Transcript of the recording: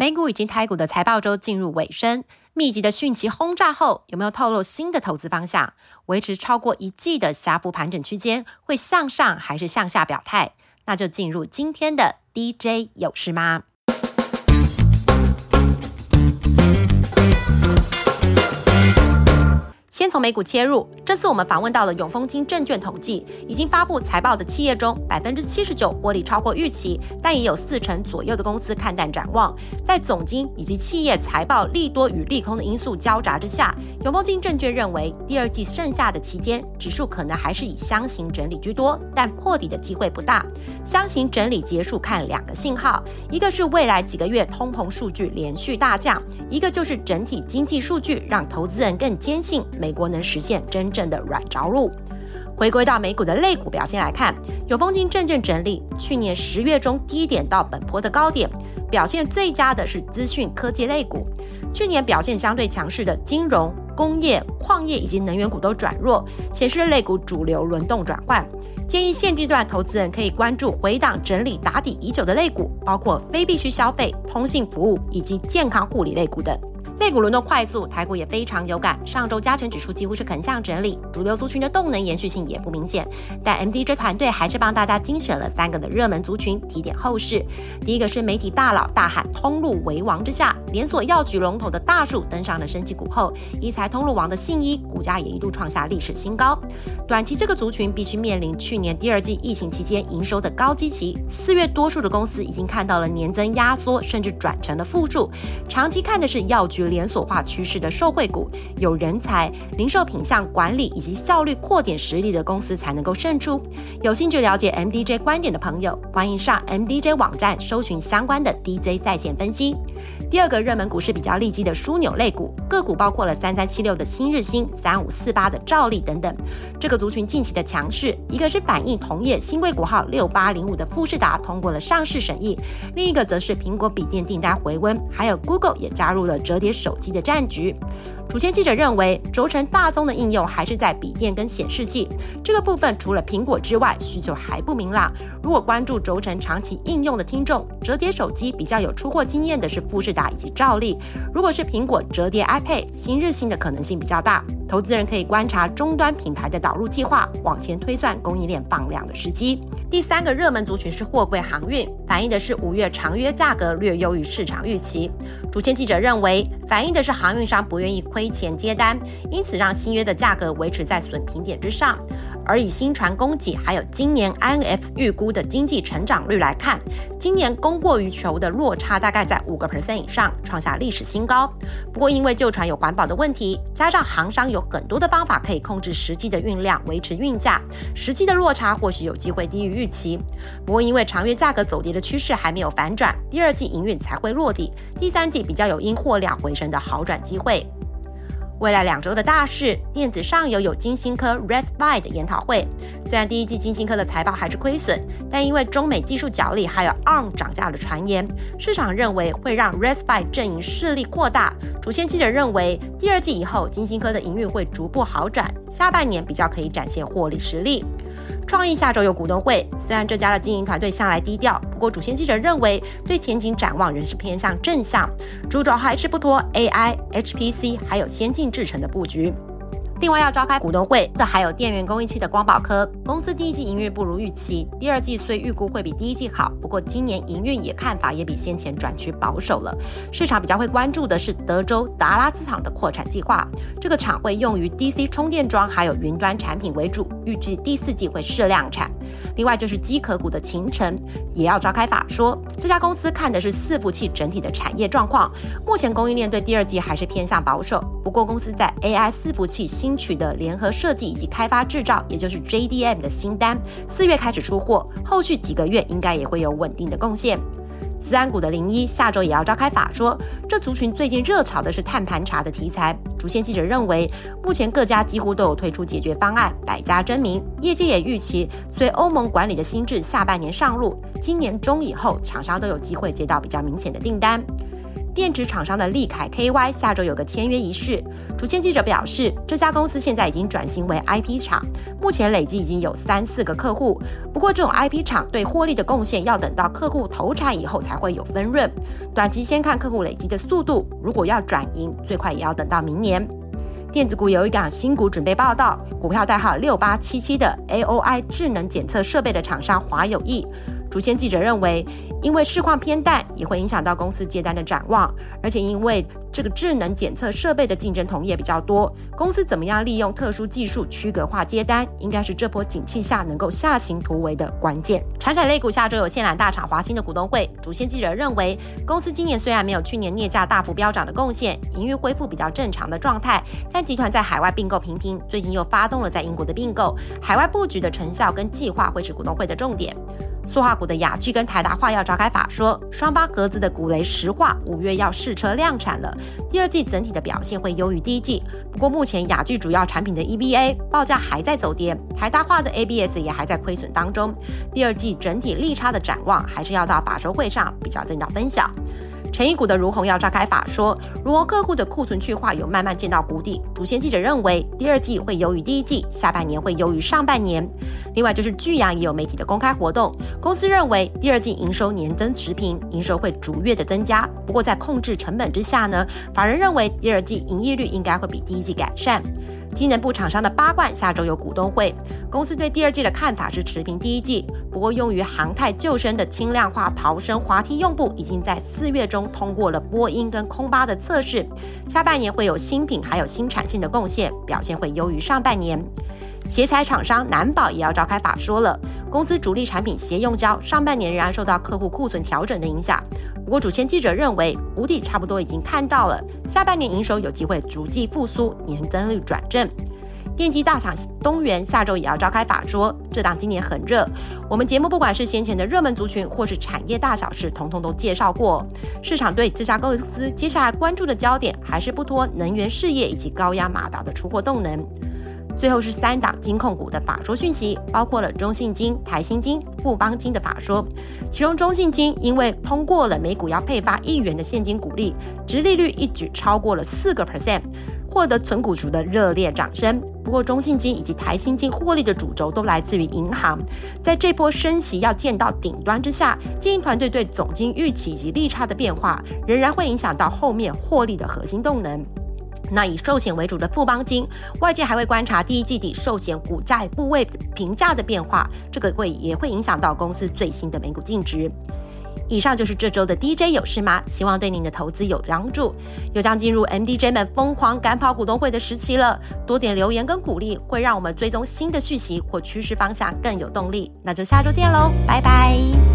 美股以及台股的财报周进入尾声，密集的汛期轰炸后，有没有透露新的投资方向？维持超过一季的狭幅盘整区间，会向上还是向下表态？那就进入今天的 DJ 有事吗？美股切入，这次我们访问到了永丰金证券统计，已经发布财报的企业中，百分之七十九获利超过预期，但也有四成左右的公司看淡展望。在总金以及企业财报利多与利空的因素交杂之下，永丰金证券认为，第二季剩下的期间，指数可能还是以箱型整理居多，但破底的机会不大。箱型整理结束看两个信号，一个是未来几个月通膨数据连续大降，一个就是整体经济数据让投资人更坚信美。国能实现真正的软着陆。回归到美股的类股表现来看，有风金证券整理，去年十月中低点到本波的高点，表现最佳的是资讯科技类股。去年表现相对强势的金融、工业、矿业以及能源股都转弱，显示类股主流轮动转换。建议现阶段投资人可以关注回档整理打底已久的类股，包括非必需消费、通信服务以及健康护理类股等。类股轮动快速，台股也非常有感。上周加权指数几乎是横向整理，主流族群的动能延续性也不明显。但 MDJ 团队还是帮大家精选了三个的热门族群，提点后市。第一个是媒体大佬大喊“通路为王”之下，连锁药局龙头的大树登上了升级股后，一财通路王的信一股价也一度创下历史新高。短期这个族群必须面临去年第二季疫情期间营收的高基期，四月多数的公司已经看到了年增压缩，甚至转成了负数。长期看的是药局。连锁化趋势的受惠股，有人才、零售品项管理以及效率扩点实力的公司才能够胜出。有兴趣了解 MDJ 观点的朋友，欢迎上 MDJ 网站搜寻相关的 DJ 在线分析。第二个热门股是比较利基的枢纽类股，个股包括了三三七六的新日新、三五四八的兆利等等。这个族群近期的强势，一个是反映同业新贵股号六八零五的富士达通过了上市审议，另一个则是苹果笔电订单回温，还有 Google 也加入了折叠手手机的战局。主线记者认为，轴承大宗的应用还是在笔电跟显示器这个部分，除了苹果之外，需求还不明朗。如果关注轴承长期应用的听众，折叠手机比较有出货经验的是富士达以及兆力。如果是苹果折叠 iPad，新日新的可能性比较大。投资人可以观察终端品牌的导入计划，往前推算供应链放量的时机。第三个热门族群是货柜航运，反映的是五月长约价格略优于市场预期。主线记者认为，反映的是航运商不愿意亏亏钱接单，因此让新约的价格维持在损平点之上。而以新船供给还有今年 INF 预估的经济成长率来看，今年供过于求的落差大概在五个 percent 以上，创下历史新高。不过因为旧船有环保的问题，加上航商有很多的方法可以控制实际的运量，维持运价，实际的落差或许有机会低于预期。不过因为长月价格走跌的趋势还没有反转，第二季营运才会落地，第三季比较有因货量回升的好转机会。未来两周的大事，电子上游有金星科 Respite 的研讨会。虽然第一季金星科的财报还是亏损，但因为中美技术角力还有 ARM 涨价的传言，市场认为会让 Respite 阵营势力扩大。主线记者认为，第二季以后金星科的营运会逐步好转，下半年比较可以展现获利实力。创意下周有股东会，虽然这家的经营团队向来低调，不过主线记者认为对前景展望仍是偏向正向，主轴还是不脱 AI、HPC 还有先进制程的布局。另外要召开股东会这还有电源供应器的光宝科公司，第一季营运不如预期，第二季虽预估会比第一季好，不过今年营运也看法也比先前转趋保守了。市场比较会关注的是德州达拉斯厂的扩产计划，这个厂会用于 DC 充电桩还有云端产品为主，预计第四季会试量产。另外就是机壳股的秦城也要召开法说，这家公司看的是伺服器整体的产业状况，目前供应链对第二季还是偏向保守，不过公司在 AI 伺服器新取得联合设计以及开发制造，也就是 JDM 的新单，四月开始出货，后续几个月应该也会有稳定的贡献。资安股的零一下周也要召开法说，这族群最近热炒的是碳盘查的题材。主线记者认为，目前各家几乎都有推出解决方案，百家争鸣。业界也预期，随欧盟管理的新制下半年上路，今年中以后，厂商都有机会接到比较明显的订单。电池厂商的利凯 KY 下周有个签约仪式。主线记者表示，这家公司现在已经转型为 IP 厂，目前累计已经有三四个客户。不过，这种 IP 厂对获利的贡献要等到客户投产以后才会有分润。短期先看客户累积的速度，如果要转盈，最快也要等到明年。电子股有一档新股准备报道，股票代号六八七七的 AOI 智能检测设备的厂商华友益。主线记者认为，因为市况偏淡，也会影响到公司接单的展望，而且因为这个智能检测设备的竞争同业比较多，公司怎么样利用特殊技术区隔化接单，应该是这波景气下能够下行突围的关键。产产类股下周有线缆大厂华兴的股东会，主线记者认为，公司今年虽然没有去年镍价大幅飙涨的贡献，营运恢复比较正常的状态，但集团在海外并购频频，最近又发动了在英国的并购，海外布局的成效跟计划会是股东会的重点。塑化股的雅聚跟台达化要召开法说，双八格子的古雷石化五月要试车量产了，第二季整体的表现会优于第一季。不过目前雅聚主要产品的 EBA 报价还在走跌，台达化的 ABS 也还在亏损当中，第二季整体利差的展望还是要到法收会上比较正到分享。成衣股的如虹要召开法说，如虹客户的库存去化有慢慢见到谷底。主线记者认为，第二季会优于第一季，下半年会优于上半年。另外就是巨阳也有媒体的公开活动，公司认为第二季营收年增持平，营收会逐月的增加。不过在控制成本之下呢，法人认为第二季营业率应该会比第一季改善。机能部厂商的八冠下周有股东会，公司对第二季的看法是持平第一季。不过用于航太救生的轻量化逃生滑梯用布，已经在四月中通过了波音跟空巴的测试，下半年会有新品还有新产线的贡献，表现会优于上半年。鞋材厂商南宝也要召开法说了，公司主力产品鞋用胶上半年仍然受到客户库存调整的影响。不过主线记者认为谷底差不多已经看到了，下半年营收有机会逐季复苏，年增率转正。电机大厂东元下周也要召开法说，这档今年很热。我们节目不管是先前的热门族群，或是产业大小事，统统都介绍过。市场对这家公司接下来关注的焦点，还是不脱能源事业以及高压马达的出货动能。最后是三档金控股的法说讯息，包括了中信金、台新金、富邦金的法说。其中中信金因为通过了每股要配发一元的现金股利，直利率一举超过了四个 percent，获得存股族的热烈掌声。不过中信金以及台新金获利的主轴都来自于银行，在这波升息要见到顶端之下，经营团队对总金预期以及利差的变化，仍然会影响到后面获利的核心动能。那以寿险为主的富邦金，外界还会观察第一季底寿险股价部位评价的变化，这个会也会影响到公司最新的每股净值。以上就是这周的 DJ 有事吗？希望对您的投资有帮助。又将进入 MDJ 们疯狂赶跑股东会的时期了，多点留言跟鼓励，会让我们追踪新的讯息或趋势方向更有动力。那就下周见喽，拜拜。